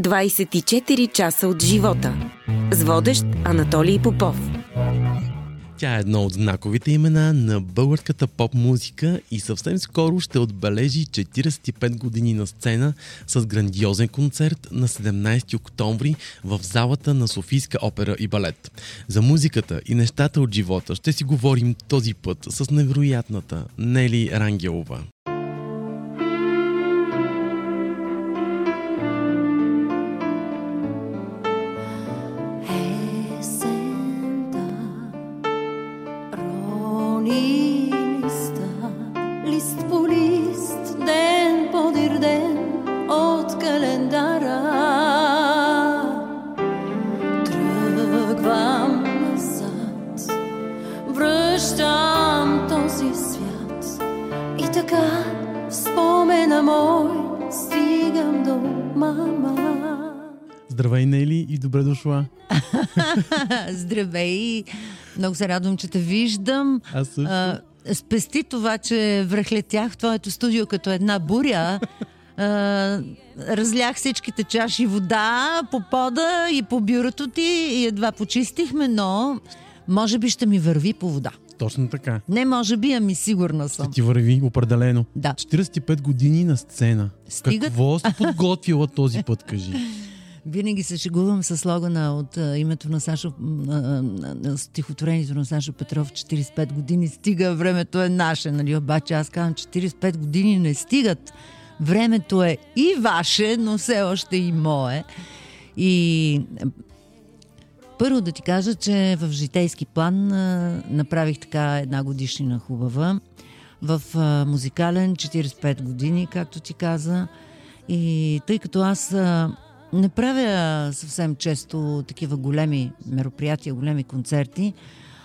24 часа от живота. С водещ Анатолий Попов. Тя е едно от знаковите имена на българската поп-музика и съвсем скоро ще отбележи 45 години на сцена с грандиозен концерт на 17 октомври в залата на Софийска опера и балет. За музиката и нещата от живота ще си говорим този път с невероятната Нели Рангелова. Много се радвам, че те виждам. Аз също. А, спести това, че връхлетях в твоето студио като една буря. А, разлях всичките чаши вода по пода и по бюрото ти и едва почистихме, но може би ще ми върви по вода. Точно така. Не може би, ами сигурна съм. Ти върви определено. Да. 45 години на сцена. Стигат. Какво си подготвила този път, кажи? Винаги се шегувам с слогана от а, името на Сашо, а, а, стихотворението на Сашо Петров 45 години стига, времето е наше, нали? Обаче аз казвам 45 години не стигат. Времето е и ваше, но все още и мое. И първо да ти кажа, че в житейски план а, направих така една годишнина хубава. В а, музикален 45 години, както ти каза. И тъй като аз а, не правя съвсем често такива големи мероприятия, големи концерти,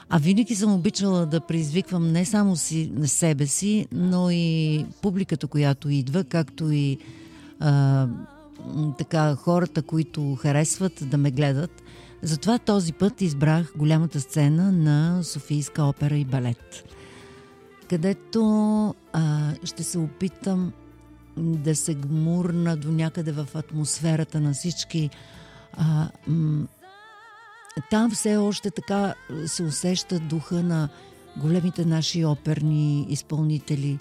а винаги съм обичала да предизвиквам не само си, на себе си, но и публиката, която идва, както и а, така хората, които харесват да ме гледат. Затова този път избрах голямата сцена на Софийска опера и балет, където а, ще се опитам да се гмурна до някъде в атмосферата на всички. А, м- там все още така се усеща духа на големите наши оперни изпълнители,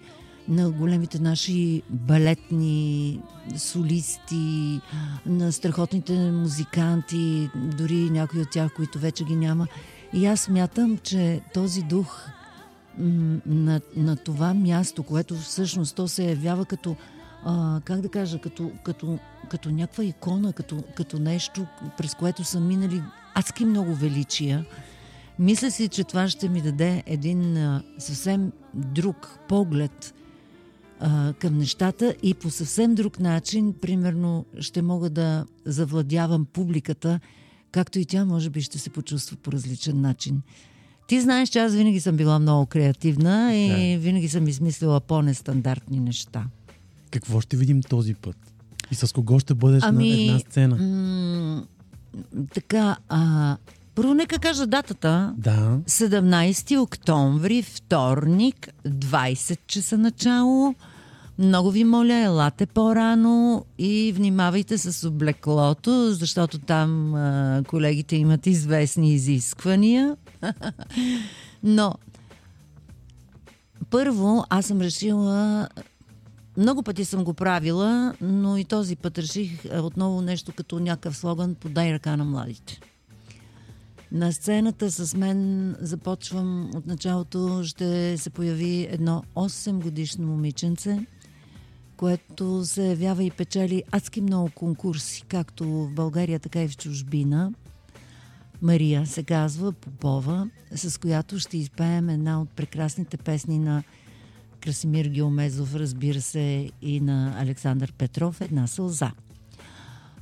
на големите наши балетни солисти, на страхотните музиканти, дори някои от тях, които вече ги няма. И аз смятам, че този дух на, на това място, което всъщност то се явява като, а, как да кажа, като, като, като някаква икона, като, като нещо, през което са минали адски много величия. Мисля си, че това ще ми даде един а, съвсем друг поглед а, към нещата и по съвсем друг начин, примерно, ще мога да завладявам публиката, както и тя може би ще се почувства по различен начин. Ти знаеш, че аз винаги съм била много креативна и Да. винаги съм измислила по-нестандартни неща. Какво ще видим този път? И с кого ще бъдеш Ами, на една сцена? М- така, а, първо нека кажа датата. Да. 17 октомври, вторник, 20 часа начало. Много ви моля, елате по-рано и внимавайте с облеклото, защото там а, колегите имат известни изисквания. Но, първо, аз съм решила много пъти съм го правила, но и този път реших а, отново нещо като някакъв слоган подай ръка на младите. На сцената с мен започвам от началото, ще се появи едно 8 годишно момиченце, което се явява и печели адски много конкурси, както в България, така и в чужбина. Мария се казва Попова, с която ще изпеем една от прекрасните песни на Красимир Геомезов, разбира се, и на Александър Петров, една сълза.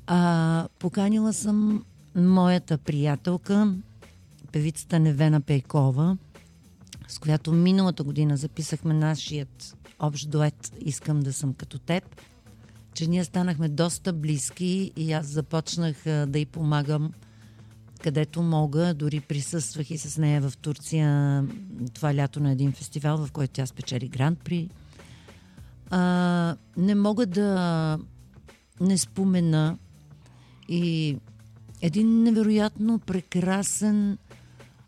А, поканила съм моята приятелка, певицата Невена Пейкова, с която миналата година записахме нашият общ дует «Искам да съм като теб», че ние станахме доста близки и аз започнах да й помагам където мога. Дори присъствах и с нея в Турция това лято на един фестивал, в който тя спечели гранд при. А, не мога да не спомена и един невероятно прекрасен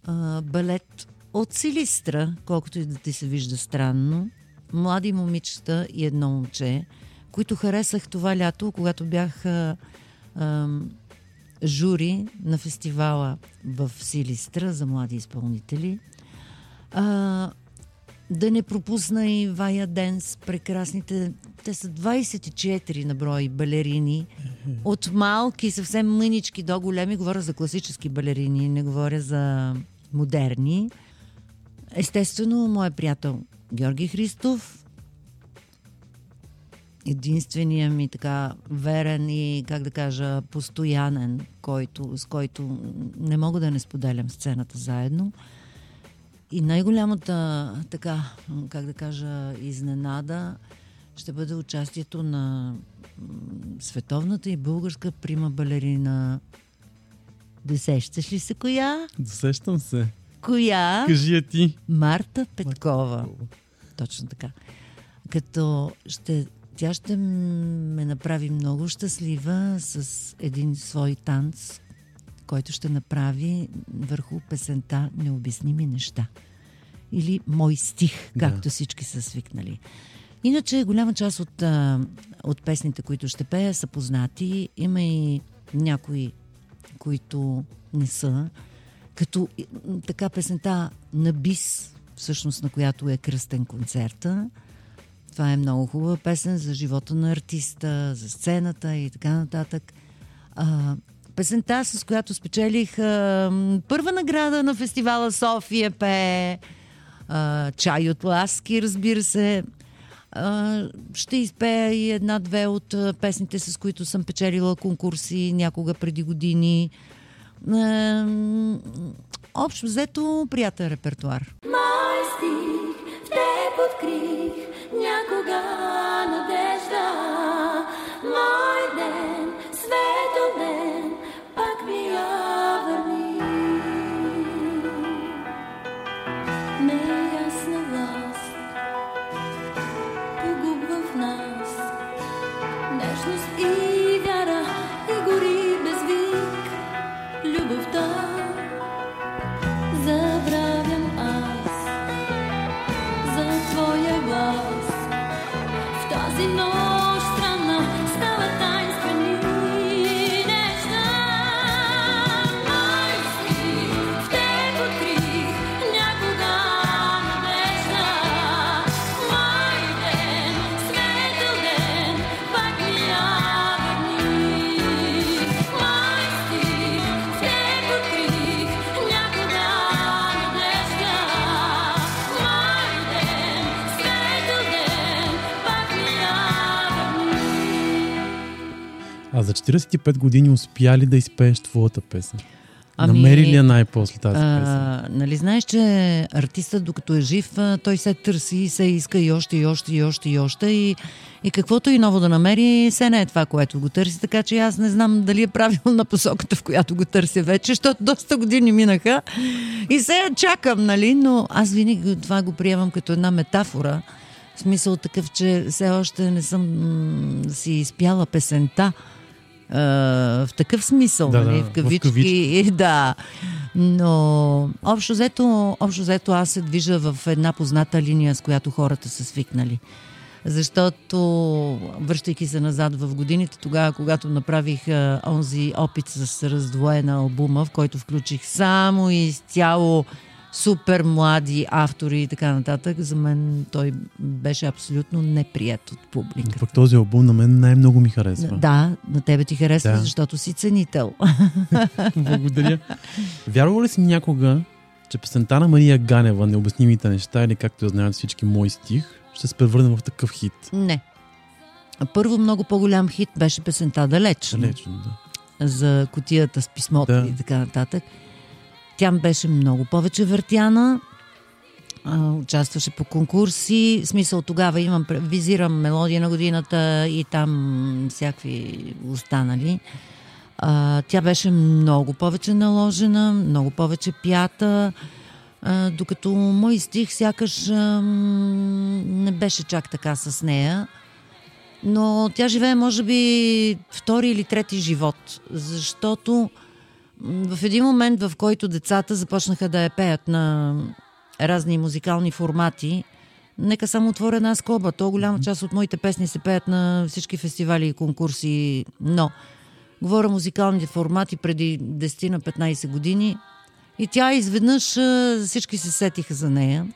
а, балет от Силистра, колкото и да ти се вижда странно. Млади момичета и едно момче, които харесах това лято, когато бях а, а, жури на фестивала в Силистра за млади изпълнители. А, да не пропусна и Вая Денс, прекрасните. Те са 24 на брой балерини. От малки, съвсем мънички до големи. Говоря за класически балерини, не говоря за модерни. Естествено, моят приятел Георги Христов, единствения ми така верен и, как да кажа, постоянен, който, с който не мога да не споделям сцената заедно. И най-голямата, така, как да кажа, изненада ще бъде участието на световната и българска прима балерина. Досещаш ли се коя? Досещам се. Коя? Кажи я ти. Марта Петкова. Точно така. Като ще, тя ще ме направи много щастлива с един свой танц, който ще направи върху песента Необясними неща. Или Мой стих, както да. всички са свикнали. Иначе голяма част от, от песните, които ще пея, са познати. Има и някои, които не са. Като така песента на Бис, всъщност на която е кръстен концерта. Това е много хубава песен за живота на артиста, за сцената и така нататък. А, песента, с която спечелих а, първа награда на фестивала София пе а, Чай от ласки, разбира се. А, ще изпея и една-две от песните, с които съм печелила конкурси някога преди години. А, общо взето, приятен репертуар. Мой стих в теб открих някога надежда. Мой 45 години успя ли да изпееш твоята песен? Ами, Намери ли я най-после тази песен? А, нали знаеш, че артистът докато е жив, той се търси и се иска и още, и още, и още, и още. И, и каквото и ново да намери, се не е това, което го търси. Така че аз не знам дали е правилна посоката, в която го търся вече, защото доста години минаха. И сега чакам, нали? Но аз винаги това го приемам като една метафора. В смисъл такъв, че все още не съм м- си изпяла песента. А, в такъв смисъл, Да, нали? да, в в кавички. кавички. Да. Но общо взето, общо взето аз се движа в една позната линия, с която хората са свикнали. Защото, връщайки се назад в годините, тогава, когато направих а, онзи опит с раздвоена албума, в който включих само и изцяло супер млади автори и така нататък, за мен той беше абсолютно неприят от публиката. Пък този албум на мен най-много ми харесва. Да, на тебе ти харесва, Да. защото си ценител. Благодаря. Вярвал ли си някога, че песента на Мария Ганева, необяснимите неща, или както я знаят всички мой стих, ще се превърне в такъв хит? Не. Първо много по-голям хит беше песента Далеч. Далечно, да. За котията с писмото Да. и така нататък. Тя беше много повече въртяна. А, участваше по конкурси. В смисъл тогава имам, визирам мелодия на годината и там всякакви останали. А, тя беше много повече наложена, много повече пята, а, докато мой стих сякаш ам, не беше чак така с нея. но тя живее, може би, втори или трети живот, защото в един момент, в който децата започнаха да я пеят на разни музикални формати, нека само отворя една скоба. То голяма част от моите песни се пеят на всички фестивали и конкурси, но говоря музикалните формати преди 10 на 15 години и тя изведнъж всички се сетиха за нея.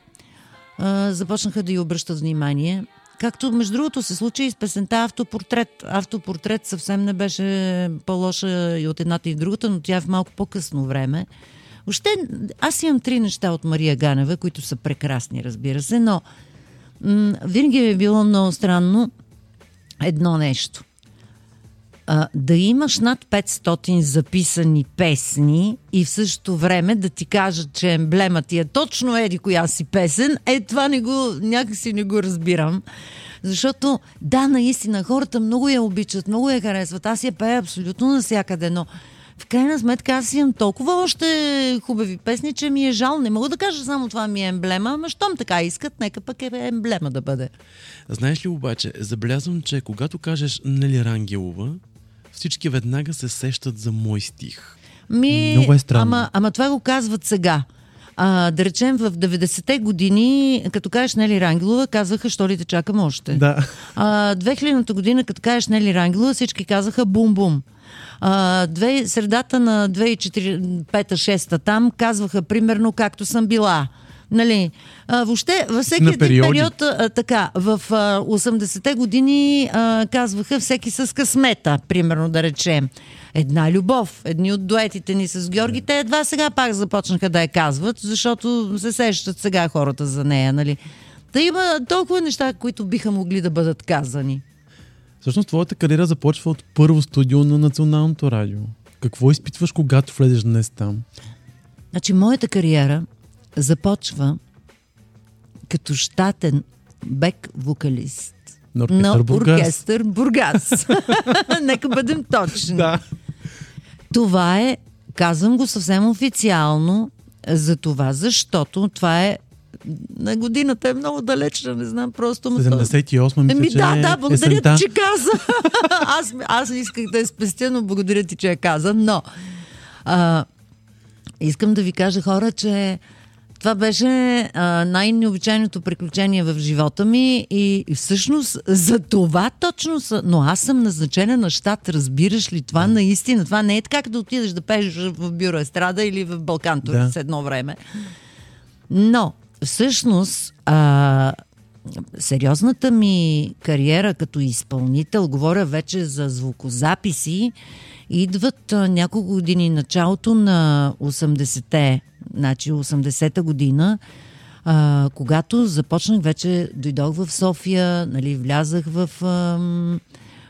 Започнаха да й обръщат внимание. Както, между другото, се случи и с песента Автопортрет. Автопортрет съвсем не беше по-лоша и от едната и другата, но тя е в малко по-късно време. Въобще, аз имам три неща от Мария Ганева, които са прекрасни, разбира се, но м- винаги ми е било много странно едно нещо. А, да имаш над 500 записани песни и в същото време да ти кажат, че емблема ти е точно еди коя си песен, е това не го, някакси не го разбирам. Защото, да, наистина, хората много я обичат, много я харесват. Аз я пея абсолютно навсякъде, но в крайна сметка аз имам толкова още хубави песни, че ми е жал. Не мога да кажа само това ми е емблема, ама щом така искат, нека пък е емблема да бъде. Знаеш ли обаче, забелязвам, че когато кажеш Нели Рангелова, всички веднага се сещат за мой стих. Ми, Много е странно. Ама, ама това го казват сега. А, да речем, в 90-те години, като кажеш Нели Рангелова, казваха, що ли те чакам още. Да. А, 2000-та година, като кажеш Нели Рангелова, всички казаха бум-бум. А, две, средата на 2005-2006 там казваха примерно както съм била. Нали? А, въобще, във всеки един период, а, така, в а, 80-те години а, казваха всеки с късмета, примерно да речем. Една любов. Едни от дуетите ни с Георги, те едва сега пак започнаха да я казват, защото се сещат сега хората за нея, нали? Да има толкова неща, които биха могли да бъдат казани. Всъщност твоята кариера започва от първо студио на Националното радио. Какво изпитваш, когато влезеш днес там? Значи, моята кариера започва като щатен бек-вокалист На на оркестър Бургас. оркестър Бургас. Нека бъдем точни. Да. Това е, казвам го съвсем официално, за това, защото това е на годината е много далечна, не знам просто. ма то- 78 мисля, Еми че да, е да, благодаря есента. ти, че каза. аз, аз исках да я спестя, но благодаря ти, че я каза. Но а, искам да ви кажа, хора, че това беше а, най-необичайното приключение в живота ми и, и всъщност за това точно са... Но аз съм назначена на щат, разбираш ли? Това наистина, това не е така, като отидеш да пееш в бюро Естрада или в Балкан Да. с едно време. Но, всъщност, а, сериозната ми кариера като изпълнител, говоря вече за звукозаписи, идват а, няколко години началото на 80-те, значи 80-та година, а, когато започнах вече, дойдох в София, нали, влязах в ам,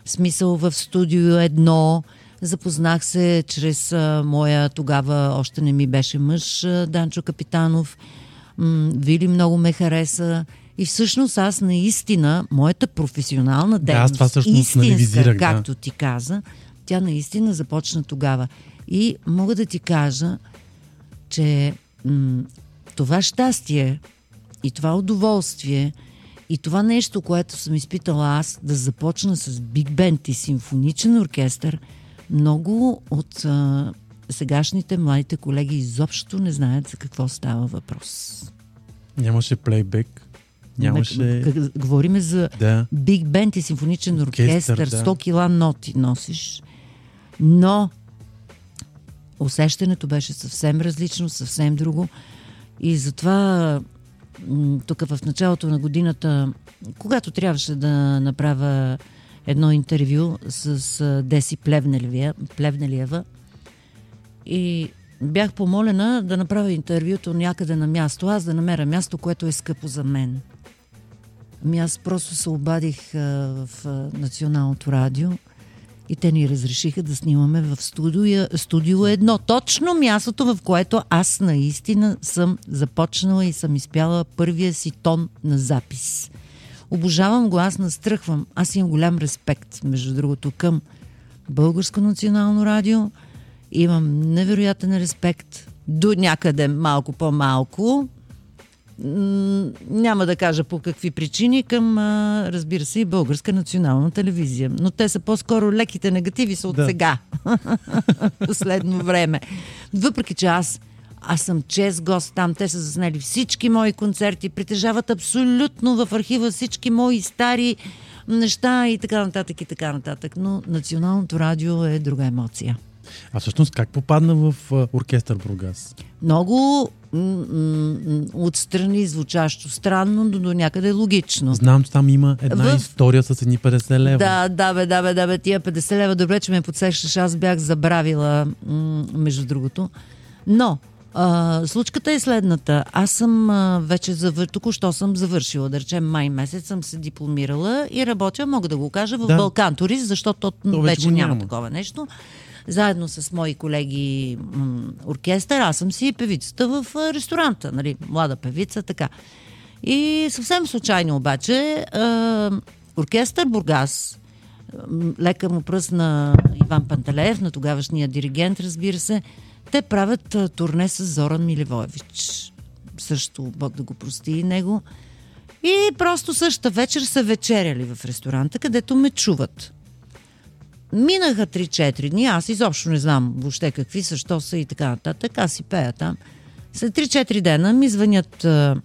смисъл в студио едно, запознах се чрез а, моя тогава още не ми беше мъж, а, Данчо Капитанов. М, Вили много ме хареса. И всъщност аз наистина, моята професионална Да, дейност, аз това всъщност, истинска, да. както ти каза, тя наистина започна тогава. И мога да ти кажа, че м- това щастие и това удоволствие и това нещо, което съм изпитала аз, да започна с биг бенд и симфоничен оркестър, много от а, сегашните младите колеги изобщо не знаят за какво става въпрос. Нямаше плейбек. Нямаше... Как- Говориме за Да. биг бенд и симфоничен Оркестър, оркестър, да. 100 кила ноти носиш. Но усещането беше съвсем различно, съвсем друго. И затова тук в началото на годината, когато трябваше да направя едно интервю с Деси Плевнелиева, Плевнелиева и бях помолена да направя интервюто някъде на място, аз да намеря място, което е скъпо за мен. Ами аз просто се обадих а, в а, Националното радио и те ни разрешиха да снимаме в студио, студио едно. Точно мястото, в което аз наистина съм започнала и съм изпяла първия си тон на запис. Обожавам го, аз настръхвам. Аз имам голям респект, между другото, към Българско национално радио. Имам невероятен респект до някъде малко по-малко няма да кажа по какви причини, към, разбира се, и българска национална телевизия. Но те са по-скоро леките негативи са от Да. сега. Последно време. Въпреки, че аз аз съм чест гост там. Те са заснели всички мои концерти, притежават абсолютно в архива всички мои стари неща и така нататък и така нататък. Но Националното радио е друга емоция. А всъщност как попадна в оркестър Бургас? Много м- м- отстрани звучащо странно, но до някъде логично. Знам, че там има една В- история с едни 50 лева. Да, да, бе, да, бе, да, бе, тия 50 лева, добре, че ме подсещаш, аз бях забравила, м- между другото. Но, а, случката е следната. Аз съм а, вече завър... току-що съм завършила, да речем май месец съм се дипломирала и работя, мога да го кажа, в Да. Балкан Турист, защото то, вече вече го няма няма. такова нещо. Заедно с мои колеги м- оркестър, аз съм си певицата в ресторанта, нали, млада певица, така. И съвсем случайно обаче, а, оркестър Бургас, лека му пръст на Иван Панталеев, на тогавашния диригент, разбира се, те правят турне с Зоран Милевоевич. Също, Бог да го прости и него. И просто същата вечер са вечеряли в ресторанта, където ме чуват. Минаха 3-4 дни, аз изобщо не знам въобще какви са, що са и така нататък. Аз си пея там. След 3-4 дена ми звънят а,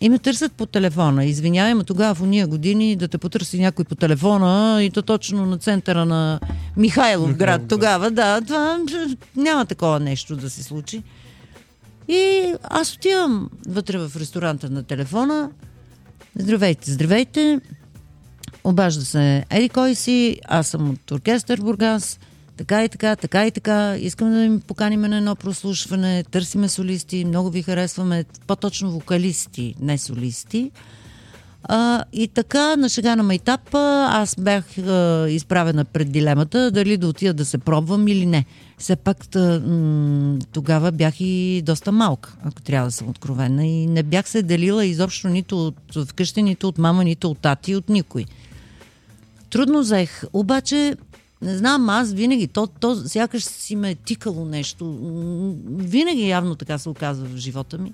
и ме търсят по телефона. Извинявай, ма тогава в уния години да те потърси някой по телефона и то точно на центъра на Михайлов град. Тогава, да, това няма такова нещо да се случи. И аз отивам вътре в ресторанта на телефона. Здравейте, здравейте. Обажда се Еди кой си, аз съм от оркестър Бургас, така и така, така и така. Искам да ми поканим на едно прослушване, търсиме солисти, много ви харесваме, по-точно вокалисти, не солисти. А, и така, на шега на майтап, а, аз бях а, изправена пред дилемата дали да отида да се пробвам или не. Все пак та, м- тогава бях и доста малка, ако трябва да съм откровена. И не бях се делила изобщо нито от вкъщи, нито от мама, нито от тати, от никой. Трудно взех. Обаче, не знам, аз винаги, то, то сякаш си ме е тикало нещо. Винаги явно така се оказва в живота ми.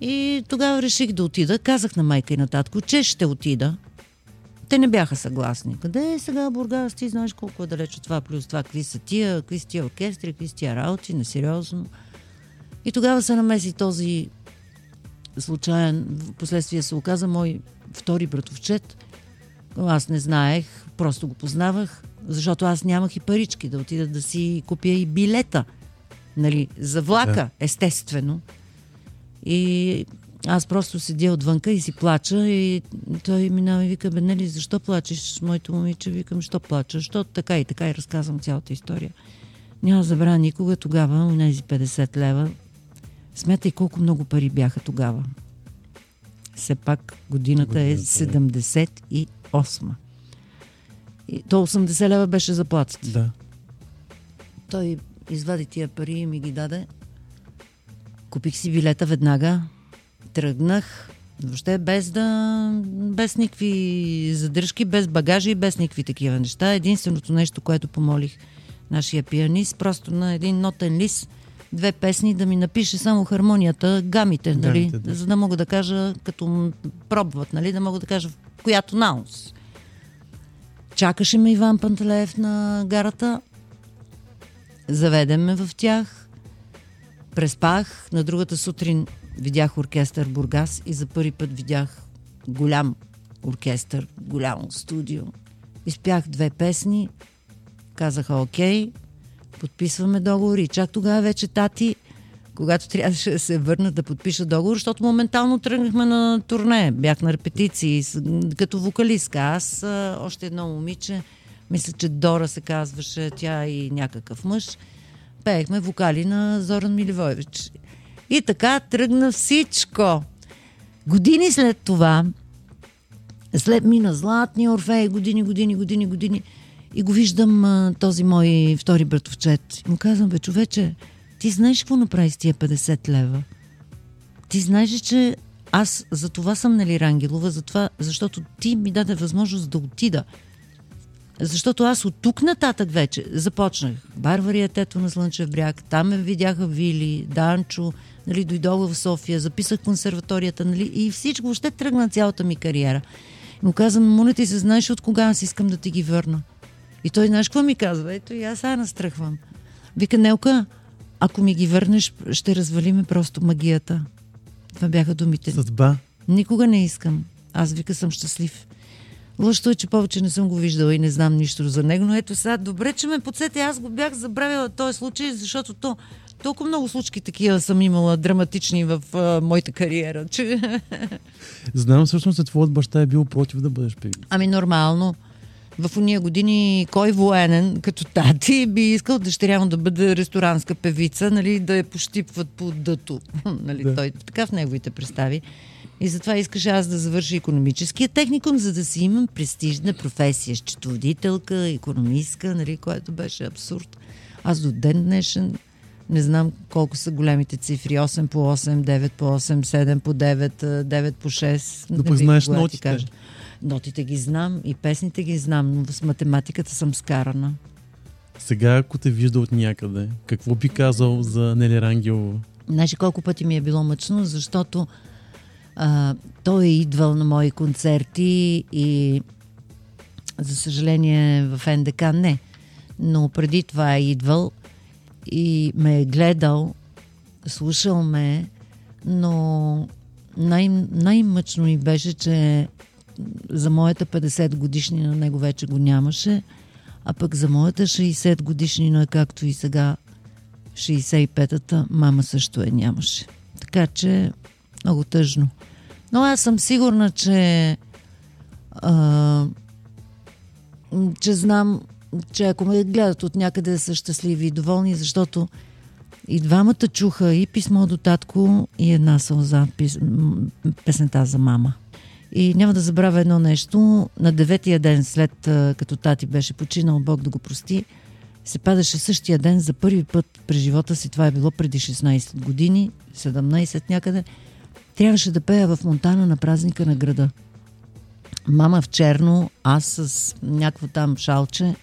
И тогава реших да отида. Казах на майка и на татко, че ще отида. Те не бяха съгласни. Къде е сега Бургас? Ти знаеш колко е далеч от това, плюс това. Какви са тия, какви са тия оркестри, какви са тия работи, несериозно. И тогава се намеси този случайен, в последствие се оказа мой втори братовчет. Аз не знаех, просто го познавах, защото аз нямах и парички да отида да си купя и билета. Нали, за влака, Да. естествено. И аз просто седя отвънка и си плача и той минава и вика, бе, нали, защо плачеш, моето момиче? Викам, що плача? Защото така и така и разказвам цялата история. Няма забравя никога тогава, у нези 50 лева. Смятай колко много пари бяха тогава. Все пак годината е Годината, да. 78. И то 80 лева беше заплатата. Да. Той извади тия пари и ми ги даде. Купих си билета веднага. Тръгнах. Въобще без да... без никакви задръжки, без багажи без никакви такива неща. Единственото нещо, което помолих нашия пианист, просто на един нотен лист, две песни да ми напише само хармонията, гамите, нали? Гамите, да. За да мога да кажа, като пробват, нали? Да мога да кажа в коя тоналност. Чакаше ме Иван Пантелеев на гарата. Заведе ме в тях. Преспах. На другата сутрин видях оркестър Бургас и за първи път видях голям оркестър, голямо студио. Изпях две песни. Казаха окей, подписваме договор и чак тогава вече тати, когато трябваше да се върна да подпиша договор, защото моментално тръгнахме на турне. Бях на репетиции като вокалистка. Аз, още едно момиче, мисля, че Дора се казваше, тя и някакъв мъж. Пеехме вокали на Зоран Миливоевич. И така тръгна всичко. Години след това, след мина Златния Орфей, години, години, години, години, и го виждам а, този мой втори братовчет. И му казвам, бе, човече, ти знаеш какво направи с тия 50 лева? Ти знаеш, че аз за това съм нали Рангелова, за това, защото ти ми даде възможност да отида. Защото аз от тук нататък вече започнах. Барвариятето на Слънчев бряг, там ме видяха Вили, Данчо, нали, дойдох в София, записах консерваторията нали, и всичко, въобще тръгна цялата ми кариера. Му казвам, моля ти се, знаеш от кога аз искам да ти ги върна? И той, знаеш какво ми казва? Ето и аз сега настръхвам. Вика, Нелка, ако ми ги върнеш, ще развалиме просто магията. Това бяха думите. Съдба. Никога не искам. Аз вика съм щастлив. Лъжто е, че повече не съм го виждала и не знам нищо за него, но ето сега, добре, че ме подсете. Аз го бях забравила този случай, защото то, толкова много случки такива съм имала драматични в а, моята кариера. Че... Знам всъщност, че твоят баща е бил против да бъдеш певица. Ами нормално. В уния години кой военен, като тати, би искал дъщеря му да бъде ресторанска певица, нали, да я пощипват по дъто. нали, Да. Той така в неговите представи. И затова искаше аз да завърша економическия техникум, за да си имам престижна професия. Счетоводителка, економистка, нали, което беше абсурд. Аз до ден днешен не знам колко са големите цифри. 8 по 8, 9 по 8, 7 по 9, а, 9 по 6. Да Не пък знаеш нотите. Ти кажа. Нотите ги знам и песните ги знам, но с математиката съм скарана. Сега, ако те вижда от някъде, какво би казал за Нели Рангелова? Знаеш ли колко пъти ми е било мъчно, защото а, той е идвал на мои концерти и за съжаление в НДК не. Но преди това е идвал и ме е гледал, слушал ме, но най- най-мъчно ми беше, че за моята 50 годишнина него вече го нямаше, а пък за моята 60 годишнина, както и сега 65-та, мама също я нямаше. Така че много тъжно. Но аз съм сигурна, че а, че знам, че ако ме гледат от някъде са щастливи и доволни, защото и двамата чуха и писмо до татко и една сълза, пис, песента за мама. И няма да забравя едно нещо. На деветия ден след като тати беше починал, Бог да го прости, се падаше същия ден за първи път през живота си. Това е било преди 16 години, 17 някъде. Трябваше да пея в Монтана на празника на града. Мама в черно, аз с някакво там шалче.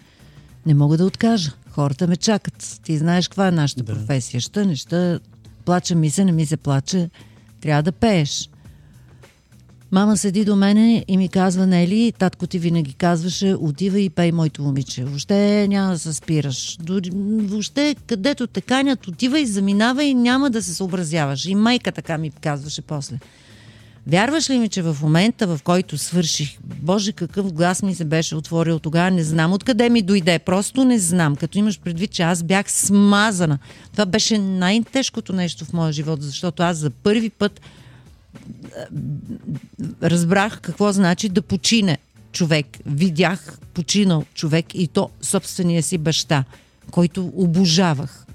Не мога да откажа. Хората ме чакат. Ти знаеш каква е нашата Да. професия. Ще, не ще. Плаче ми се, не ми се плаче. Трябва да пееш. Мама седи до мене и ми казва, Нели, татко ти винаги казваше, отивай и пей моето момиче. Въобще няма да се спираш. Дори, въобще, където те канят, отивай, заминавай, няма да се съобразяваш. И майка така ми казваше после. Вярваш ли ми, че в момента, в който свърших, Боже, какъв глас ми се беше отворил тогава, не знам откъде ми дойде, просто не знам. Като имаш предвид, че аз бях смазана. Това беше най-тежкото нещо в моя живот, защото аз за първи път разбрах какво значи да почине човек. Видях починал човек и то собствения си баща, който обожавах.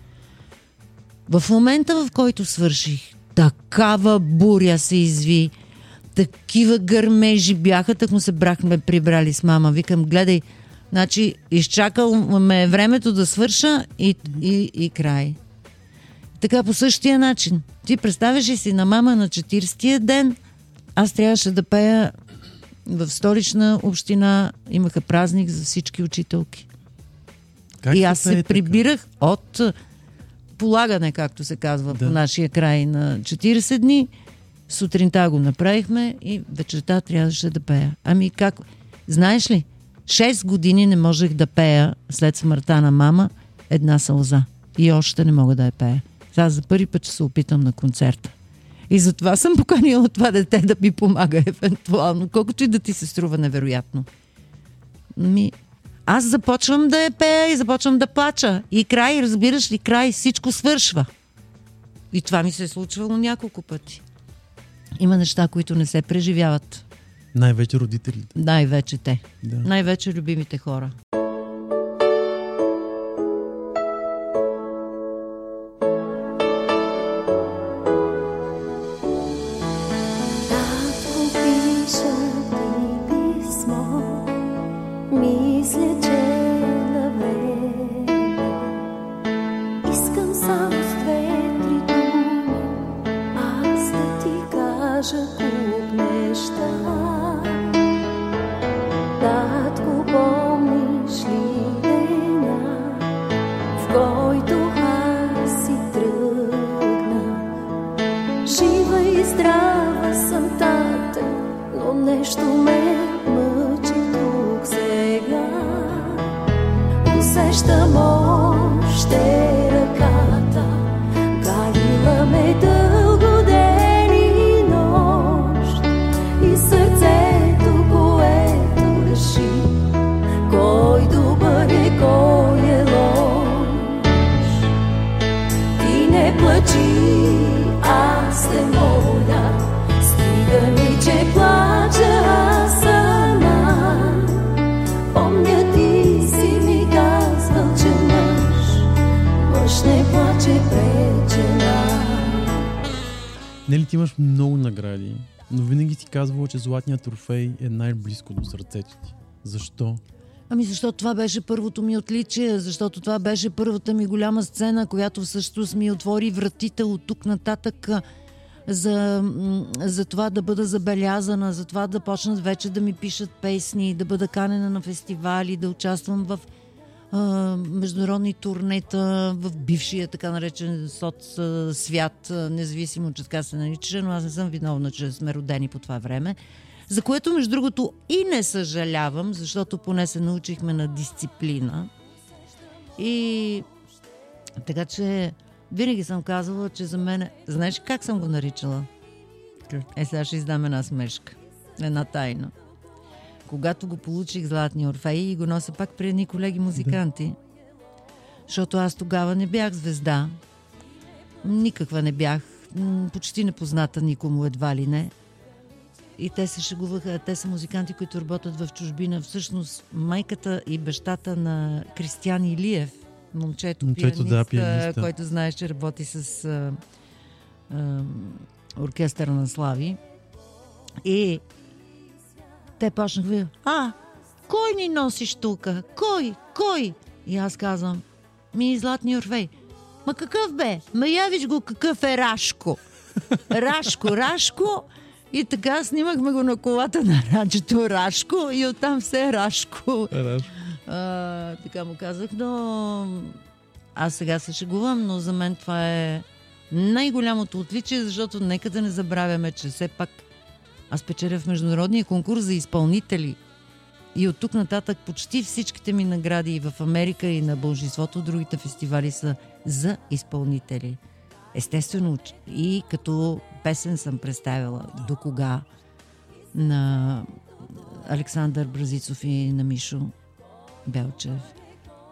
В момента, в който свърших, такава буря се изви, такива гърмежи бяха, так му се брахме прибрали с мама. Викам, гледай, значи изчакал ме е времето да свърша и, и, и край. Така по същия начин. Ти представяш ли си на мама на 40-тия ден, аз трябваше да пея в столична община, имаха празник за всички учителки. Как и аз се така? прибирах от полагане, както се казва Да. по нашия край на 40 дни. Сутринта го направихме и вечерта трябваше да пея. Ами как? Знаеш ли, 6 години не можех да пея след смъртта на мама една сълза. И още не мога да я пея. Сега за първи път ще се опитам на концерта. И затова съм поканила това дете да ми помага евентуално, колкото и да ти се струва невероятно. Ми, аз започвам да я пея и започвам да плача. И край, разбираш ли, край, всичко свършва. И това ми се е случвало няколко пъти. Има неща, които не се преживяват. Най-вече родителите. Най-вече те. Да. Най-вече любимите хора. Ти имаш много награди, но винаги си казвала, че златният трофей е най-близко до сърцето ти. Защо? Ами защото това беше първото ми отличие, защото това беше първата ми голяма сцена, която всъщност ми отвори вратите от тук нататък за, за това да бъда забелязана, за това да почнат вече да ми пишат песни, да бъда канена на фестивали, да участвам в а, международни турнета, в бившия така наречен соц свят, независимо, че така се нарича, но аз не съм виновна, че сме родени по това време. За което, между другото, и не съжалявам, защото поне се научихме на дисциплина. И така че винаги съм казвала, че за мен... Знаеш как съм го наричала? Е, сега ще издам една смешка. Една тайна. Когато го получих Златния Орфей и го нося пак при едни колеги музиканти, защото аз тогава не бях звезда. Никаква не бях. Почти непозната никому едва ли не. И те се шегуваха. Те са музиканти, които работят в чужбина. Всъщност, майката и бащата на Кристиан Илиев, момчето, Момчето, да, пианист, а, пианиста. който знаеш, че работи с а, а, оркестъра на Слави. И те почнаха, а, кой ни носиш тук? Кой? Кой? И аз казвам, ми Златни Орфей. Ма какъв бе? Ма явиш го какъв е Рашко. Рашко, Рашко. И така снимахме го на колата на раджето Рашко и оттам все е Рашко. А, така му казах, но аз сега се шегувам, но за мен това е най-голямото отличие, защото нека да не забравяме, че все пак аз печеля в международния конкурс за изпълнители. И от тук нататък почти всичките ми награди и в Америка, и на бължеството от другите фестивали са за изпълнители. Естествено, и като песен съм представила до кога на Александър Бразицов и на Мишо Белчев.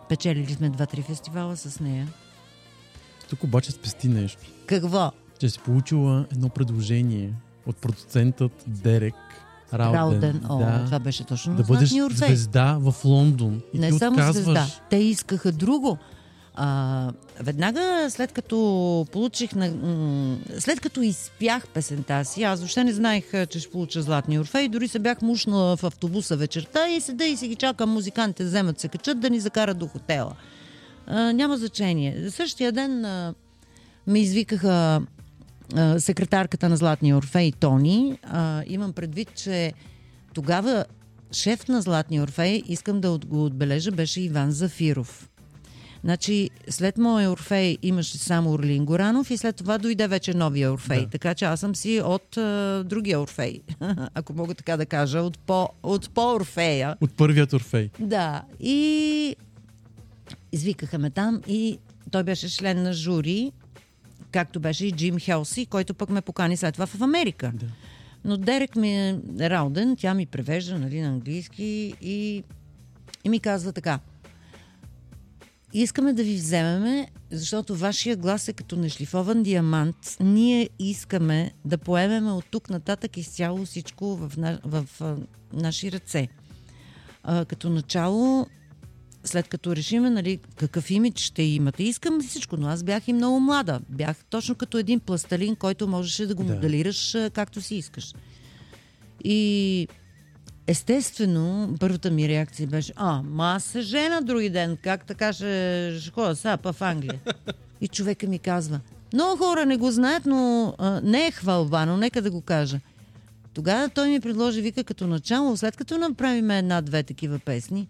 Печелили сме два-три фестивала с нея. Тук обаче спести нещо. Какво? Че си получила едно предложение от продуцентът Дерек Рауден. Рауден. О, да, това беше точно да бъдеш звезда в Лондон. И Не само отказваш. звезда. Те искаха друго. А, веднага след като получих на, м- след като изпях песента си, аз въобще не знаех, че ще получа Златния Орфей, дори се бях мушнала в автобуса вечерта и седа и си ги чакам музикантите вземат се качат да ни закарат до хотела. А, няма значение. Същия ден а, ме извикаха а, секретарката на Златния Орфей Тони. А, имам предвид, че тогава шеф на Златния Орфей, искам да го отбележа, беше Иван Зафиров. Значи, след моя Орфей имаше само Орлин Горанов и след това дойде вече новия Орфей. Да. Така че аз съм си от а, другия Орфей, ако мога така да кажа, от по, от по Орфея. От първият Орфей. Да, и извикаха ме там и той беше член на жури, както беше и Джим Хелси, който пък ме покани след това в Америка. Да. Но Дерек ми е Рауден, тя ми превежда нали, на английски и, и ми казва така. Искаме да ви вземеме, защото вашия глас е като нешлифован диамант. Ние искаме да поемеме от тук нататък изцяло всичко в, на, в, в наши ръце. А, като начало, след като решиме нали, какъв имидж ще имате, искам всичко, но аз бях и много млада. Бях точно като един пласталин, който можеше да го Да. моделираш както си искаш. И естествено, първата ми реакция беше, а, ма аз се жена други ден, как така ще, ще ходя сега па в Англия. И човека ми казва, много хора не го знаят, но а, не е хвалба, но нека да го кажа. Тогава той ми предложи, вика, като начало, след като направим една-две такива песни,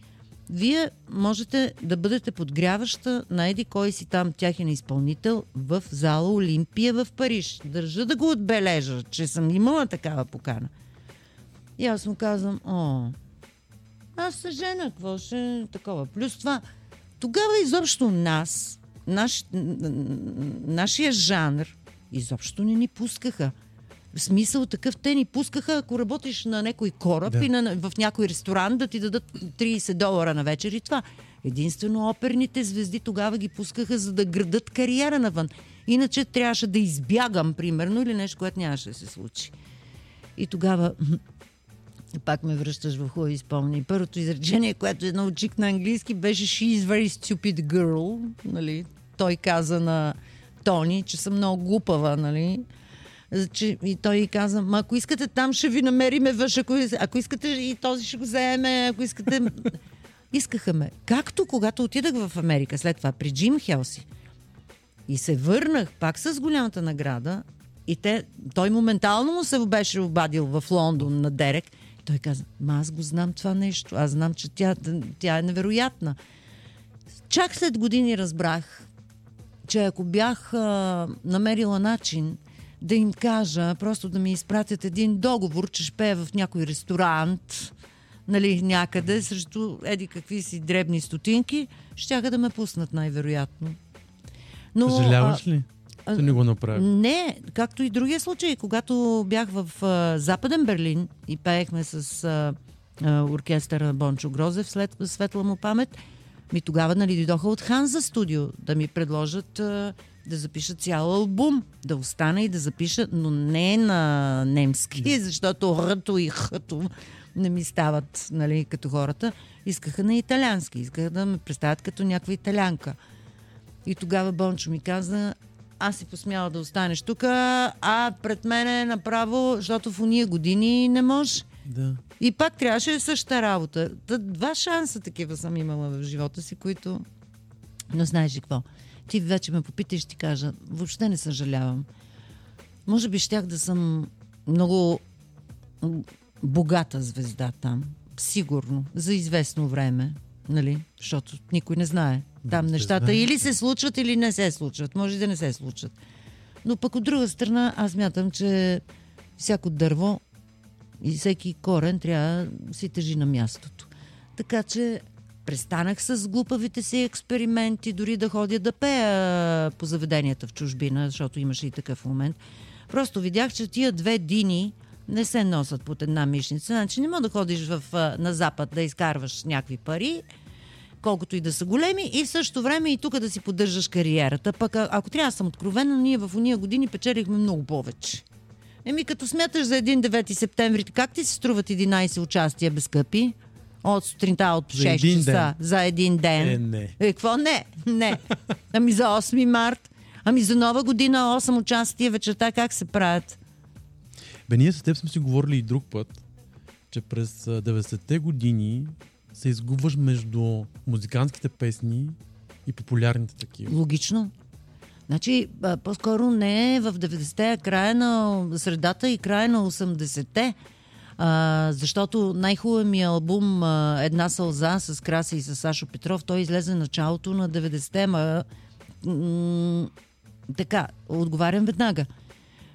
вие можете да бъдете подгряваща на еди кой си там тяхен изпълнител в зала Олимпия в Париж. Държа да го отбележа, че съм имала такава покана. И аз му казвам, о, аз се жена, какво ще е такова. Плюс това, тогава изобщо нас, наш, нашия жанр, изобщо не ни пускаха. В смисъл такъв, те ни пускаха, ако работиш на някой кораб Да. и на, в някой ресторант, да ти дадат 30 долара на вечер и това. Единствено оперните звезди тогава ги пускаха, за да градат кариера навън. Иначе трябваше да избягам, примерно, или нещо, което нямаше да се случи. И тогава пак ме връщаш в хубави спомни. Първото изречение, което е научих на английски, беше She is very stupid girl. Нали? Той каза на Тони, че съм много глупава. Нали? Че, и той каза, ма ако искате там ще ви намериме въж, ако, ако искате и този ще го заеме, ако искате... Искаха ме. Както когато отидах в Америка след това при Джим Хелси. И се върнах пак с голямата награда. И те, той моментално му се беше обадил в Лондон на Дерек. Той каза, ма аз го знам това нещо. Аз знам, че тя, тя е невероятна. Чак след години разбрах, че ако бях а, намерила начин да им кажа, просто да ми изпратят един договор, че ще пея в някой ресторант, нали, някъде, срещу еди какви си дребни стотинки, щяха да ме пуснат най-вероятно. Но, Съжаляваш ли? а, Че не го направи. не, както и другия случай, когато бях в а, Западен Берлин и пеехме с а, а, оркестъра Бончо Грозев, след светла му памет, ми тогава нали, дойдоха от Ханза студио да ми предложат а, да запиша цял албум, да остана и да запиша, но не на немски, защото ръто и хъто не ми стават нали, като хората. Искаха на италиански, искаха да ме представят като някаква италянка. И тогава Бончо ми каза, аз си посмяла да останеш тук, а пред мене направо, защото в уния години не може. Да. И пак трябваше същата работа. Та, два шанса такива съм имала в живота си, които... Но знаеш ли какво? Ти вече ме попита и ще ти кажа. Въобще не съжалявам. Може би щях да съм много богата звезда там. Сигурно. За известно време. Нали? Защото никой не знае. Там ще нещата знае. или се случват, или не се случват. Може да не се случат. Но пък от друга страна, аз мятам, че всяко дърво и всеки корен трябва да си тежи на мястото. Така че престанах с глупавите си експерименти, дори да ходя да пея по заведенията в чужбина, защото имаше и такъв момент. Просто видях, че тия две дини не се носят под една мишница. Значи не мога да ходиш в, на запад да изкарваш някакви пари, колкото и да са големи, и в същото време и тук да си поддържаш кариерата. Пък ако трябва да съм откровена, ние в уния години печелихме много повече. Еми, като смяташ за един 9 септември, как ти се струват 11 участия без къпи? От сутринта от За 6 един часа ден. за един ден. Е, не. Е, какво? Не, не. Ами за 8 март. Ами за нова година 8 участия вечерта как се правят? Бе, ние с теб сме си говорили и друг път, че през а, 90-те години се изгубваш между музикантските песни и популярните такива. Логично. Значи, по-скоро не е в 90-те, а края на средата и края на 80-те. А, защото най-хубавият ми албум а, Една сълза с Краси и с Сашо Петров, той излезе началото на 90-те, ма м- така, отговарям веднага.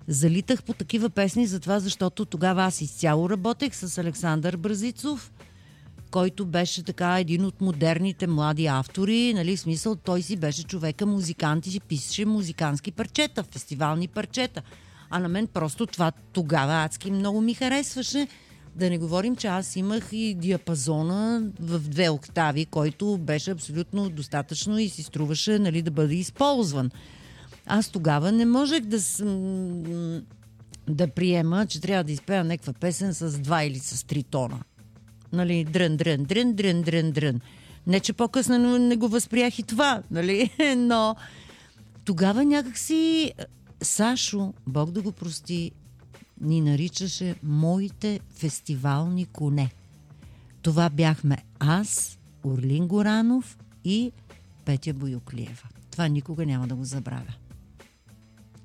Залитах по такива песни, затова защото тогава аз изцяло работех с Александър Бразицов, който беше така един от модерните млади автори, нали, в смисъл той си беше човека музикант и си писаше музикански парчета, фестивални парчета. А на мен просто това тогава адски много ми харесваше. Да не говорим, че аз имах и диапазона в две октави, който беше абсолютно достатъчно и си струваше нали, да бъде използван. Аз тогава не можех да, съм, да приема, че трябва да изпея някаква песен с два или с три тона. Нали, дрън, дрън, дрън, дрън, дрън, дрън. Не, че по-късно не, го възприях и това, нали? Но тогава някакси Сашо, Бог да го прости, ни наричаше моите фестивални коне. Това бяхме аз, Орлин Горанов и Петя Боюклиева. Това никога няма да го забравя.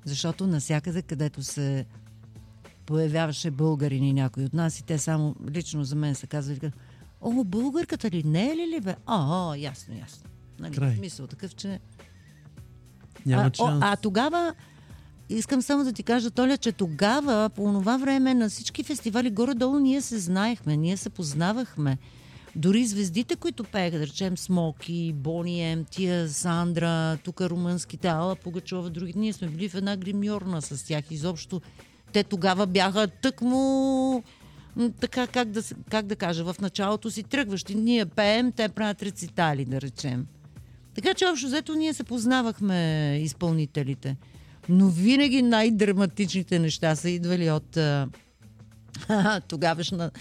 Защото насякъде, където се появяваше българин и някой от нас и те само лично за мен се казвали, О, българката ли? Не е ли ли бе? А, а ясно, ясно. Нали, Край. Мисъл такъв, че... Няма а, о, шанс. а тогава, искам само да ти кажа, Толя, че тогава, по това време, на всички фестивали, горе-долу ние се знаехме, ние се познавахме. Дори звездите, които пееха, да речем Смоки, Бони Ем, тия Сандра, тук румънските, Алла Пугачова, други, ние сме били в една гримьорна с тях. Изобщо те тогава бяха тъкмо така, как да, как да кажа, в началото си тръгващи. Ние пеем, те правят рецитали, да речем. Така че общо взето ние се познавахме изпълнителите. Но винаги най-драматичните неща са идвали от тогавашна,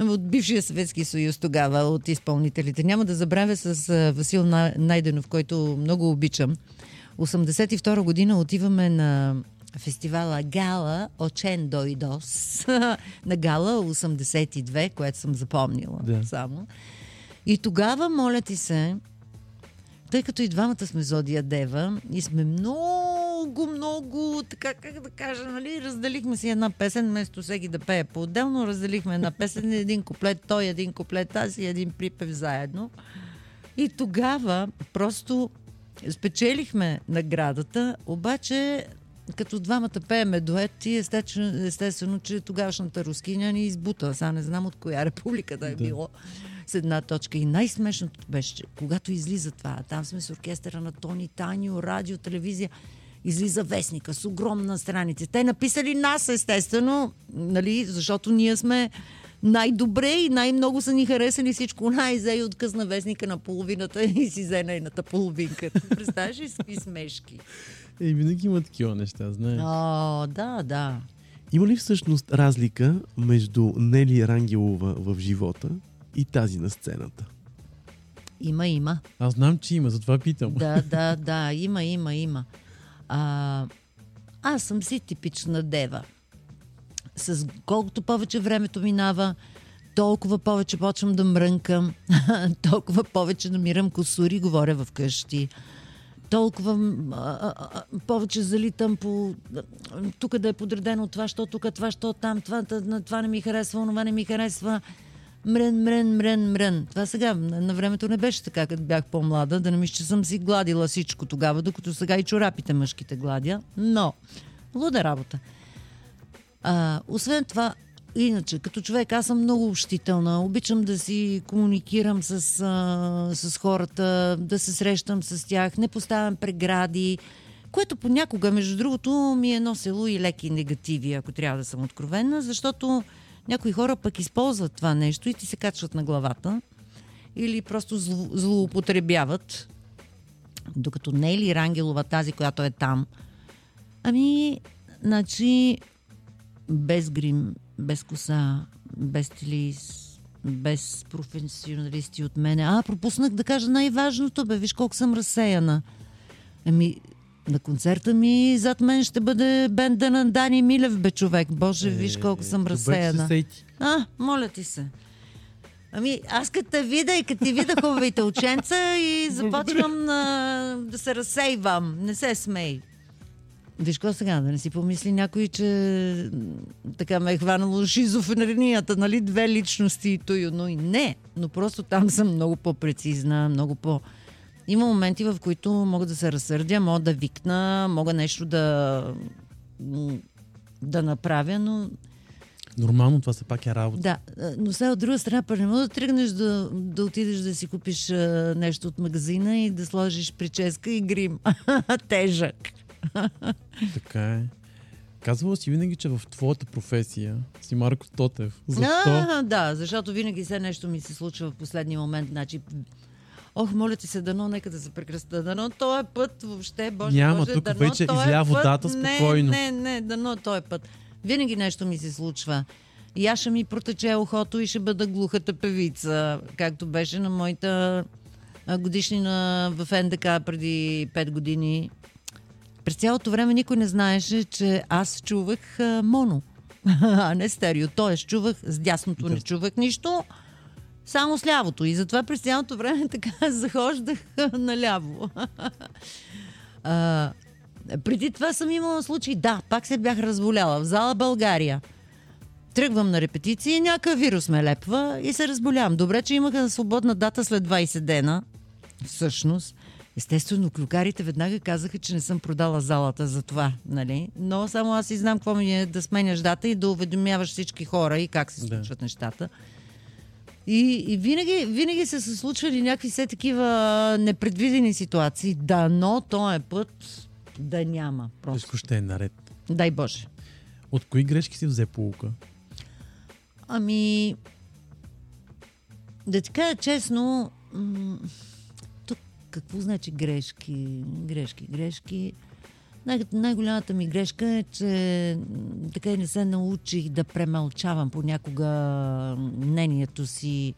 от бившия Съветски съюз тогава, от изпълнителите. Няма да забравя с Васил На- Найденов, който много обичам. 82 година отиваме на фестивала Гала Очен Дойдос на Гала 82, което съм запомнила Да. само. И тогава, моля ти се, тъй като и двамата сме Зодия Дева и сме много, много, така как да кажа, нали, разделихме си една песен, вместо всеки да пее по-отделно, разделихме една песен, един куплет, той един куплет, аз и един припев заедно. И тогава просто спечелихме наградата, обаче като двамата пееме дует и естествено, естествено, че тогавашната рускиня ни избута. Сега не знам от коя република да е Да. било с една точка. И най-смешното беше, че когато излиза това, там сме с оркестъра на Тони Танио, радио, телевизия, излиза вестника с огромна страница. Те написали нас, естествено, нали, защото ние сме най-добре и най-много са ни харесали всичко. Най-зе и откъсна вестника на половината и си взе нейната половинка. Представяш ли си смешки? Е, винаги има такива неща, знаеш. О, да, да. Има ли всъщност разлика между Нели Рангелова в живота и тази на сцената? Има, има. Аз знам, че има, затова питам. Да, да, да, има, има, има. А, аз съм си типична дева. С колкото повече времето минава, толкова повече почвам да мрънкам, толкова повече намирам косури, говоря в къщи. Толкова а, а, повече залитам по... Тук да е подредено това, що тук, това, що там, това, това, това не ми харесва, онова не ми харесва. Мрен, мрен, мрен, мрен. Това сега, на, времето не беше така, като бях по-млада, да не мисля, че съм си гладила всичко тогава, докато сега и чорапите мъжките гладя. Но, луда работа. А, освен това, иначе, като човек, аз съм много общителна. Обичам да си комуникирам с, а, с хората, да се срещам с тях, не поставям прегради, което понякога, между другото, ми е носило и леки негативи, ако трябва да съм откровена, защото някои хора пък използват това нещо и ти се качват на главата или просто зло, злоупотребяват. Докато Нели Рангелова, тази, която е там, ами, значи, без грим, без коса, без стилист, без професионалисти от мене. А, пропуснах да кажа най-важното, бе, виж колко съм разсеяна. Ами, на концерта ми зад мен ще бъде бенда на Дани Милев, бе, човек. Боже, виж колко съм разсеяна. А, моля ти се. Ами, аз като те видя и като ти видя хубавите ученца и започвам а, да се разсейвам. Не се смей. Виж какво сега, да не си помисли някой, че така ме е хванало шизофренията, нали? Две личности и той, но и не. Но просто там съм много по-прецизна, много по... Има моменти, в които мога да се разсърдя, мога да викна, мога нещо да, да направя, но Нормално, това все пак е работа. да, но сега от друга страна, не мога да тръгнеш да, да отидеш да си купиш а, нещо от магазина и да сложиш прическа и грим. Тежък. Така е. Казвала си винаги, че в твоята професия си Марко Тотев. Защо? А, да, защото винаги все нещо ми се случва в последния момент. Значи, Ох, моля ти се, дано, нека да се прекръста. Дано този път въобще, Боже, Няма, Боже, тук дано вече този изля път- водата спокойно. Не, не, не, дано този път. Винаги нещо ми се случва. И аз ще ми протече ухото и ще бъда глухата певица, както беше на моята годишнина в НДК преди 5 години. През цялото време никой не знаеше, че аз чувах моно, а не стерео. Тоест, чувах с дясното, не чувах нищо, само с лявото. И затова през цялото време така захождах наляво. а, преди това съм имала случай, да, пак се бях разболяла в зала България. тръгвам на репетиция и някакъв вирус ме лепва и се разболявам. Добре, че имаха свободна дата след 20 дена, всъщност. Естествено, клюкарите веднага казаха, че не съм продала залата за това, нали? Но само аз и знам какво ми е да сменяш дата и да уведомяваш всички хора и как се Да. случват нещата. И, и винаги, винаги са се случвали някакви все такива непредвидени ситуации. Да, но този път да няма. Просто. Всичко ще е наред. Дай Боже. От кои грешки си взе полука? Ами, да ти кажа честно, м- тук какво значи грешки? Грешки, грешки. Най- най-голямата ми грешка е, че така и не се научих да премълчавам понякога мнението си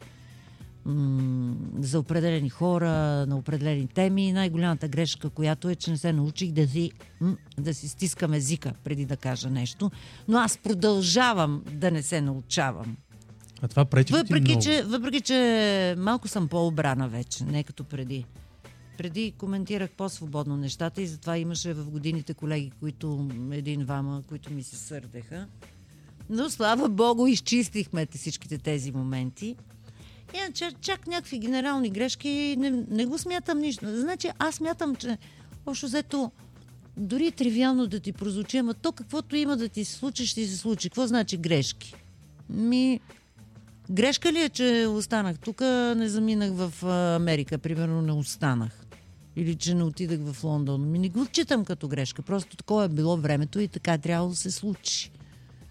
м- за определени хора, на определени теми. Най-голямата грешка, която е, че не се научих да си, м- да си стискам езика преди да кажа нещо. Но аз продължавам да не се научавам. А това пречи ли ти Въпреки много? че, въпреки, че малко съм по-обрана вече, не като преди. Преди коментирах по-свободно нещата и затова имаше в годините колеги, които един-двама, които ми се сърдеха. Но слава богу, изчистихме те всичките тези моменти. Иначе чак някакви генерални грешки не, не го смятам нищо. Значи аз смятам, че общо взето дори тривиално да ти прозвучи, ама то каквото има да ти се случи, ще се случи. Какво значи грешки? Ми, Грешка ли е, че останах тук, не заминах в Америка, примерно не останах? Или че не отидах в Лондон? Ми не го читам като грешка. Просто такова е било времето и така трябва да се случи.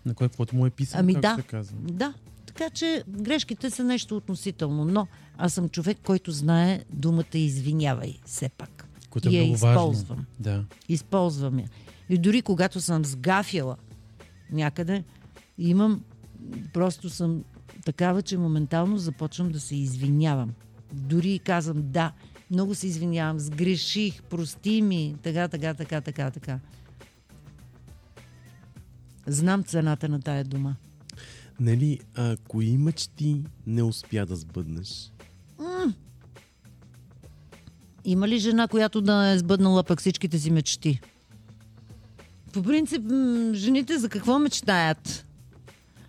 На кой каквото му е писано, Ами да, се казва. да. Така че грешките са нещо относително, но аз съм човек, който знае думата извинявай все пак. Което е и я много използвам. важно. Да. Използвам я. И дори когато съм сгафяла някъде, имам, просто съм такава, че моментално започвам да се извинявам. Дори казвам да, много се извинявам, сгреших, прости ми, така, така, така, така, така. Знам цената на тая дума. Нали, а кои мечти не успя да сбъднеш? Има ли жена, която да е сбъднала пък всичките си мечти? По принцип, м, жените за какво мечтаят?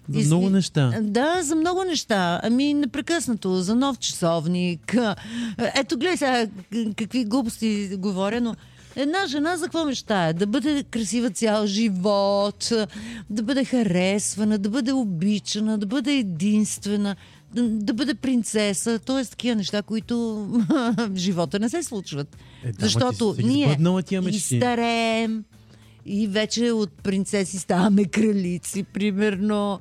За И- много неща. Да, за много неща. Ами непрекъснато, за нов часовник. Ето гледай сега какви глупости говоря, но една жена за какво мечтае? Да бъде красива цял живот, да бъде харесвана, да бъде обичана, да бъде единствена, да, да бъде принцеса. Т.е. такива неща, които в живота не се случват. Е, да, Защото ти ние сбъднала тия и вече от принцеси ставаме кралици, примерно.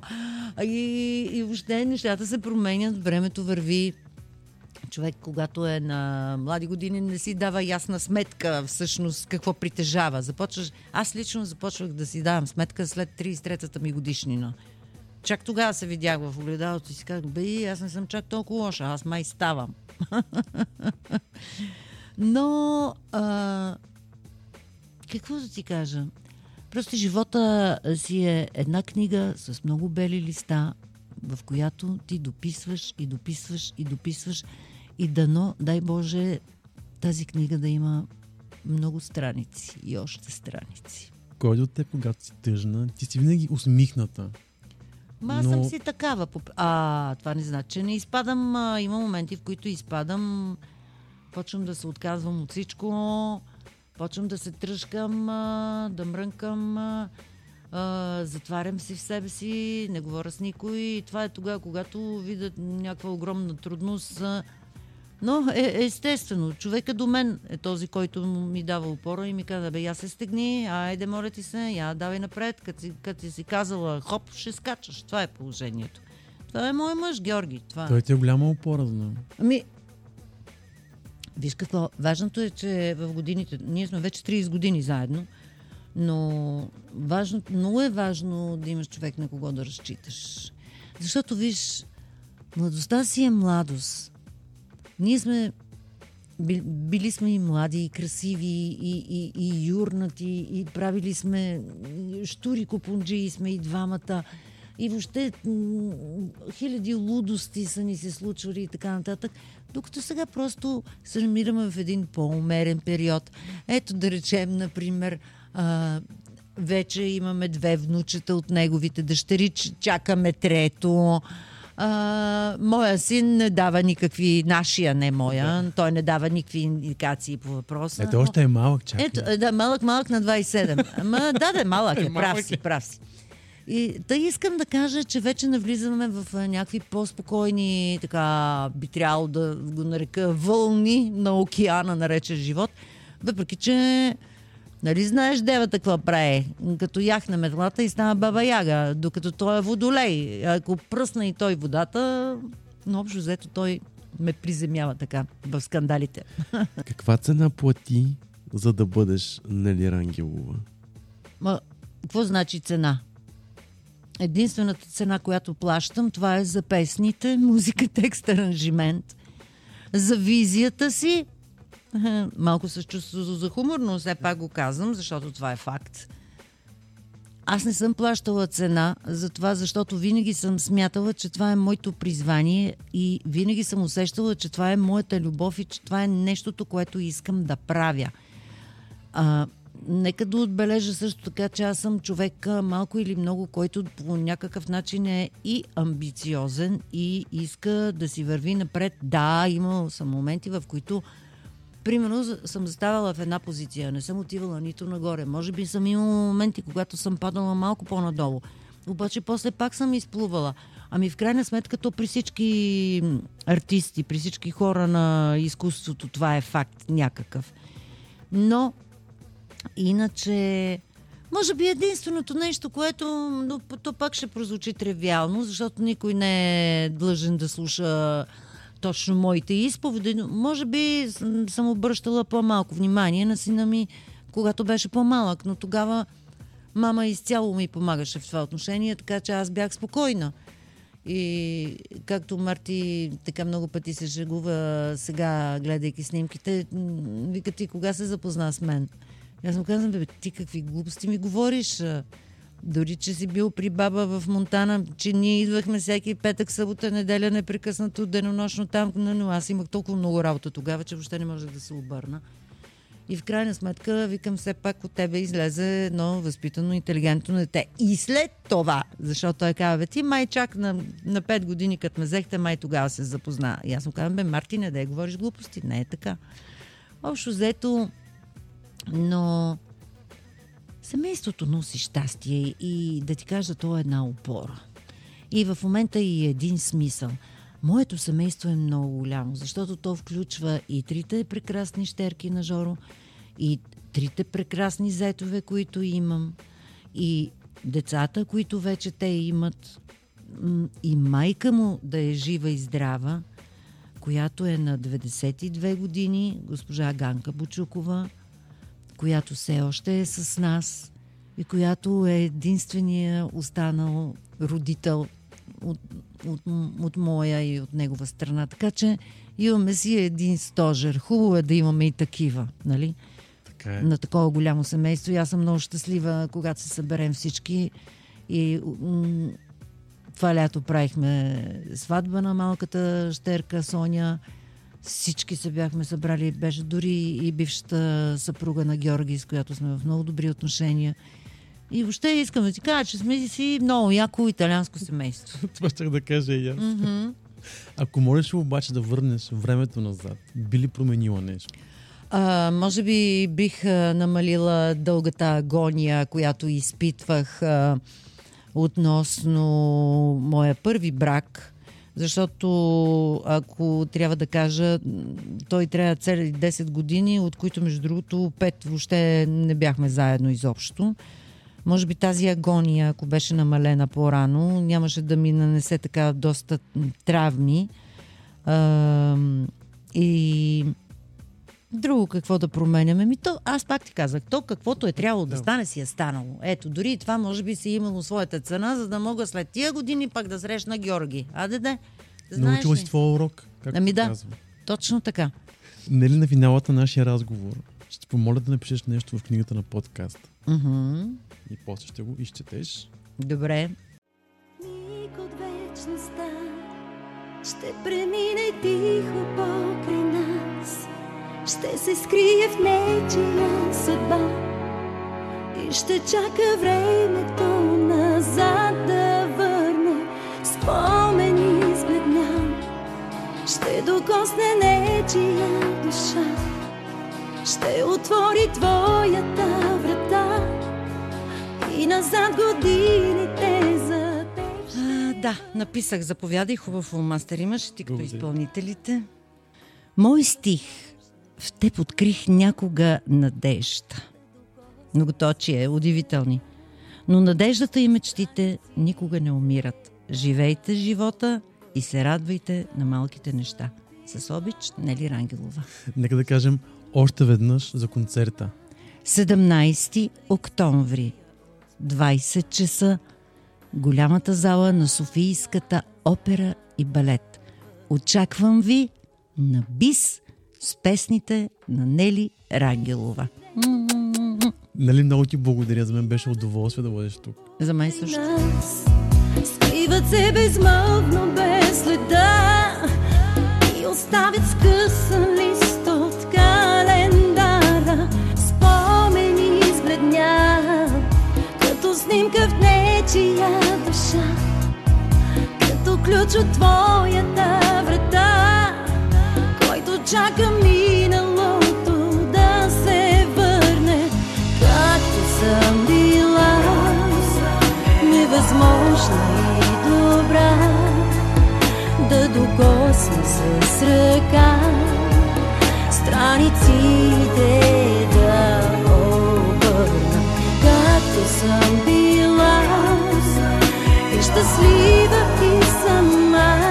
И, и въобще нещата се променят, времето върви. Човек, когато е на млади години, не си дава ясна сметка всъщност какво притежава. Започваш, аз лично започвах да си давам сметка след 33-та ми годишнина. Чак тогава се видях в огледалото и си казах, бе, аз не съм чак толкова лоша, аз май ставам. Но, а, какво да ти кажа? Просто живота си е една книга с много бели листа, в която ти дописваш и дописваш и дописваш и дано, дай Боже, тази книга да има много страници и още страници. Кой от теб, когато си тъжна? Ти си винаги усмихната. Ма аз Но- съм си такава. А, това не значи, че не изпадам. А, има моменти, в които изпадам. Почвам да се отказвам от всичко. Почвам да се тръжкам, да мрънкам. Затварям си в себе си, не говоря с никой. И това е тогава, когато видят някаква огромна трудност. Но е, естествено, човека до мен е този, който ми дава опора и ми каза, бе, я се стегни, айде, моля ти се, я давай напред, като си, като си казала, хоп, ще скачаш. Това е положението. Това е мой мъж, Георги. Това. Той ти е голяма опора, знам. Ами, виж какво, важното е, че в годините, ние сме вече 30 години заедно, но важно, много е важно да имаш човек на кого да разчиташ. Защото, виж, младостта си е младост. Ние сме би- били сме и млади, и красиви, и, и, и юрнати, и правили сме штури купунджи сме и двамата. И въобще хиляди лудости са ни се случвали и така нататък. Докато сега просто се намираме в един по-умерен период. Ето да речем, например, а, вече имаме две внучета от неговите дъщери, чакаме трето. А, моя син не дава никакви, нашия не моя, той не дава никакви индикации по въпроса. Ето още е малък, чакай. Ето, е, да, малък, малък на 27. Ама да, да, малък е, Малък прав си, прав си. И тъй искам да кажа, че вече навлизаме в някакви по-спокойни, така би трябвало да го нарека вълни на океана, нарече живот. Въпреки, че Нали знаеш девата какво прави? Като яхне метлата и стана баба яга, докато той е водолей. Ако пръсна и той водата, но общо взето той ме приземява така в скандалите. Каква цена плати, за да бъдеш Нели Рангелова? Ма, какво значи цена? Единствената цена, която плащам, това е за песните, музика, текст, аранжимент. За визията си, малко с чувство за хумор, но все пак го казвам, защото това е факт. Аз не съм плащала цена за това, защото винаги съм смятала, че това е моето призвание и винаги съм усещала, че това е моята любов и че това е нещото, което искам да правя. А, нека да отбележа също така, че аз съм човек малко или много, който по някакъв начин е и амбициозен и иска да си върви напред. Да, имал съм моменти, в които примерно съм заставала в една позиция, не съм отивала нито нагоре. Може би съм имала моменти, когато съм падала малко по-надолу. Обаче после пак съм изплувала. Ами в крайна сметка то при всички артисти, при всички хора на изкуството това е факт някакъв. Но иначе може би единственото нещо, което но, то пак ще прозвучи тривиално, защото никой не е длъжен да слуша точно моите изповеди. но Може би съм обръщала по-малко внимание на сина ми, когато беше по-малък, но тогава мама изцяло ми помагаше в това отношение, така че аз бях спокойна. И както Марти така много пъти се шегува сега, гледайки снимките, вика ти кога се запозна с мен? Аз му казвам, бе, ти какви глупости ми говориш? Дори, че си бил при баба в Монтана, че ние идвахме всеки петък, събота, неделя, непрекъснато, денонощно там, но аз имах толкова много работа тогава, че въобще не можех да се обърна. И в крайна сметка, викам, все пак от тебе излезе едно възпитано, интелигентно дете. И след това, защото той казва, бе, ти май чак на, на 5 години, като ме взехте, май тогава се запозна. И аз му казвам, бе, Марти, не да я говориш глупости. Не е така. Общо взето, но семейството носи щастие и да ти кажа, то е една опора. И в момента и един смисъл. Моето семейство е много голямо, защото то включва и трите прекрасни щерки на Жоро, и трите прекрасни зетове, които имам, и децата, които вече те имат, и майка му да е жива и здрава, която е на 92 години, госпожа Ганка Бучукова, която все още е с нас и която е единствения останал родител от, от, от моя и от негова страна. Така че имаме си един стожер. Хубаво е да имаме и такива, нали? Така е. на такова голямо семейство. И аз съм много щастлива, когато се съберем всички. И м- това лято правихме сватба на малката щерка Соня. Всички се бяхме събрали. Беше дори и бившата съпруга на Георги, с която сме в много добри отношения. И въобще искам да ти кажа, че сме си много яко италианско семейство. Това ще да кажа и аз. Ако можеш обаче да върнеш времето назад, би ли променила нещо? А, може би бих а, намалила дългата агония, която изпитвах а, относно моя първи брак, защото ако трябва да кажа, той трябва цели 10 години, от които между другото 5 въобще не бяхме заедно изобщо. Може би тази агония, ако беше намалена по-рано, нямаше да ми нанесе така доста травми. И Друго какво да променяме? Ми то, аз пак ти казах, то каквото е трябвало да, Да. стане си е станало. Ето, дори и това може би си е имало своята цена, за да мога след тия години пак да срещна Георги. А да де, знаеш Научила ли? си твоя урок? Как Ами да. казва? Точно така. Нели на финалата на нашия разговор ще ти помоля да напишеш нещо в книгата на подкаст. Мгм. И после ще го изчетеш. Добре. Миг от вечността ще премине тихо покрай нас. Ще се скрие в нечия съдба и ще чака времето назад да върне спомени с бедня. Ще докосне нечия душа. Ще отвори твоята врата. И назад годините за теб. А, да, написах, заповядай, хубав мастер имаш, ти като Благодаря. изпълнителите. Мой стих. В теб открих някога надежда. Многоточие, удивителни. Но надеждата и мечтите никога не умират. Живейте живота и се радвайте на малките неща. С обич, Нели Рангелова. Нека да кажем още веднъж за концерта. 17 октомври, 20 часа, голямата зала на Софийската опера и балет. Очаквам ви на бис с песните на Нели Рангелова. Нали много ти благодаря, за мен беше удоволствие да бъдеш тук. За мен също. нас Скриват се безмълвно без следа И оставят скъсан лист от календара Спомени избледнят Като снимка в нечия душа Като ключ от твоята врата чака миналото да се върне. Както съм била невъзможна и добра да докосна с ръка страниците да обърна, както съм била и щастлива и сама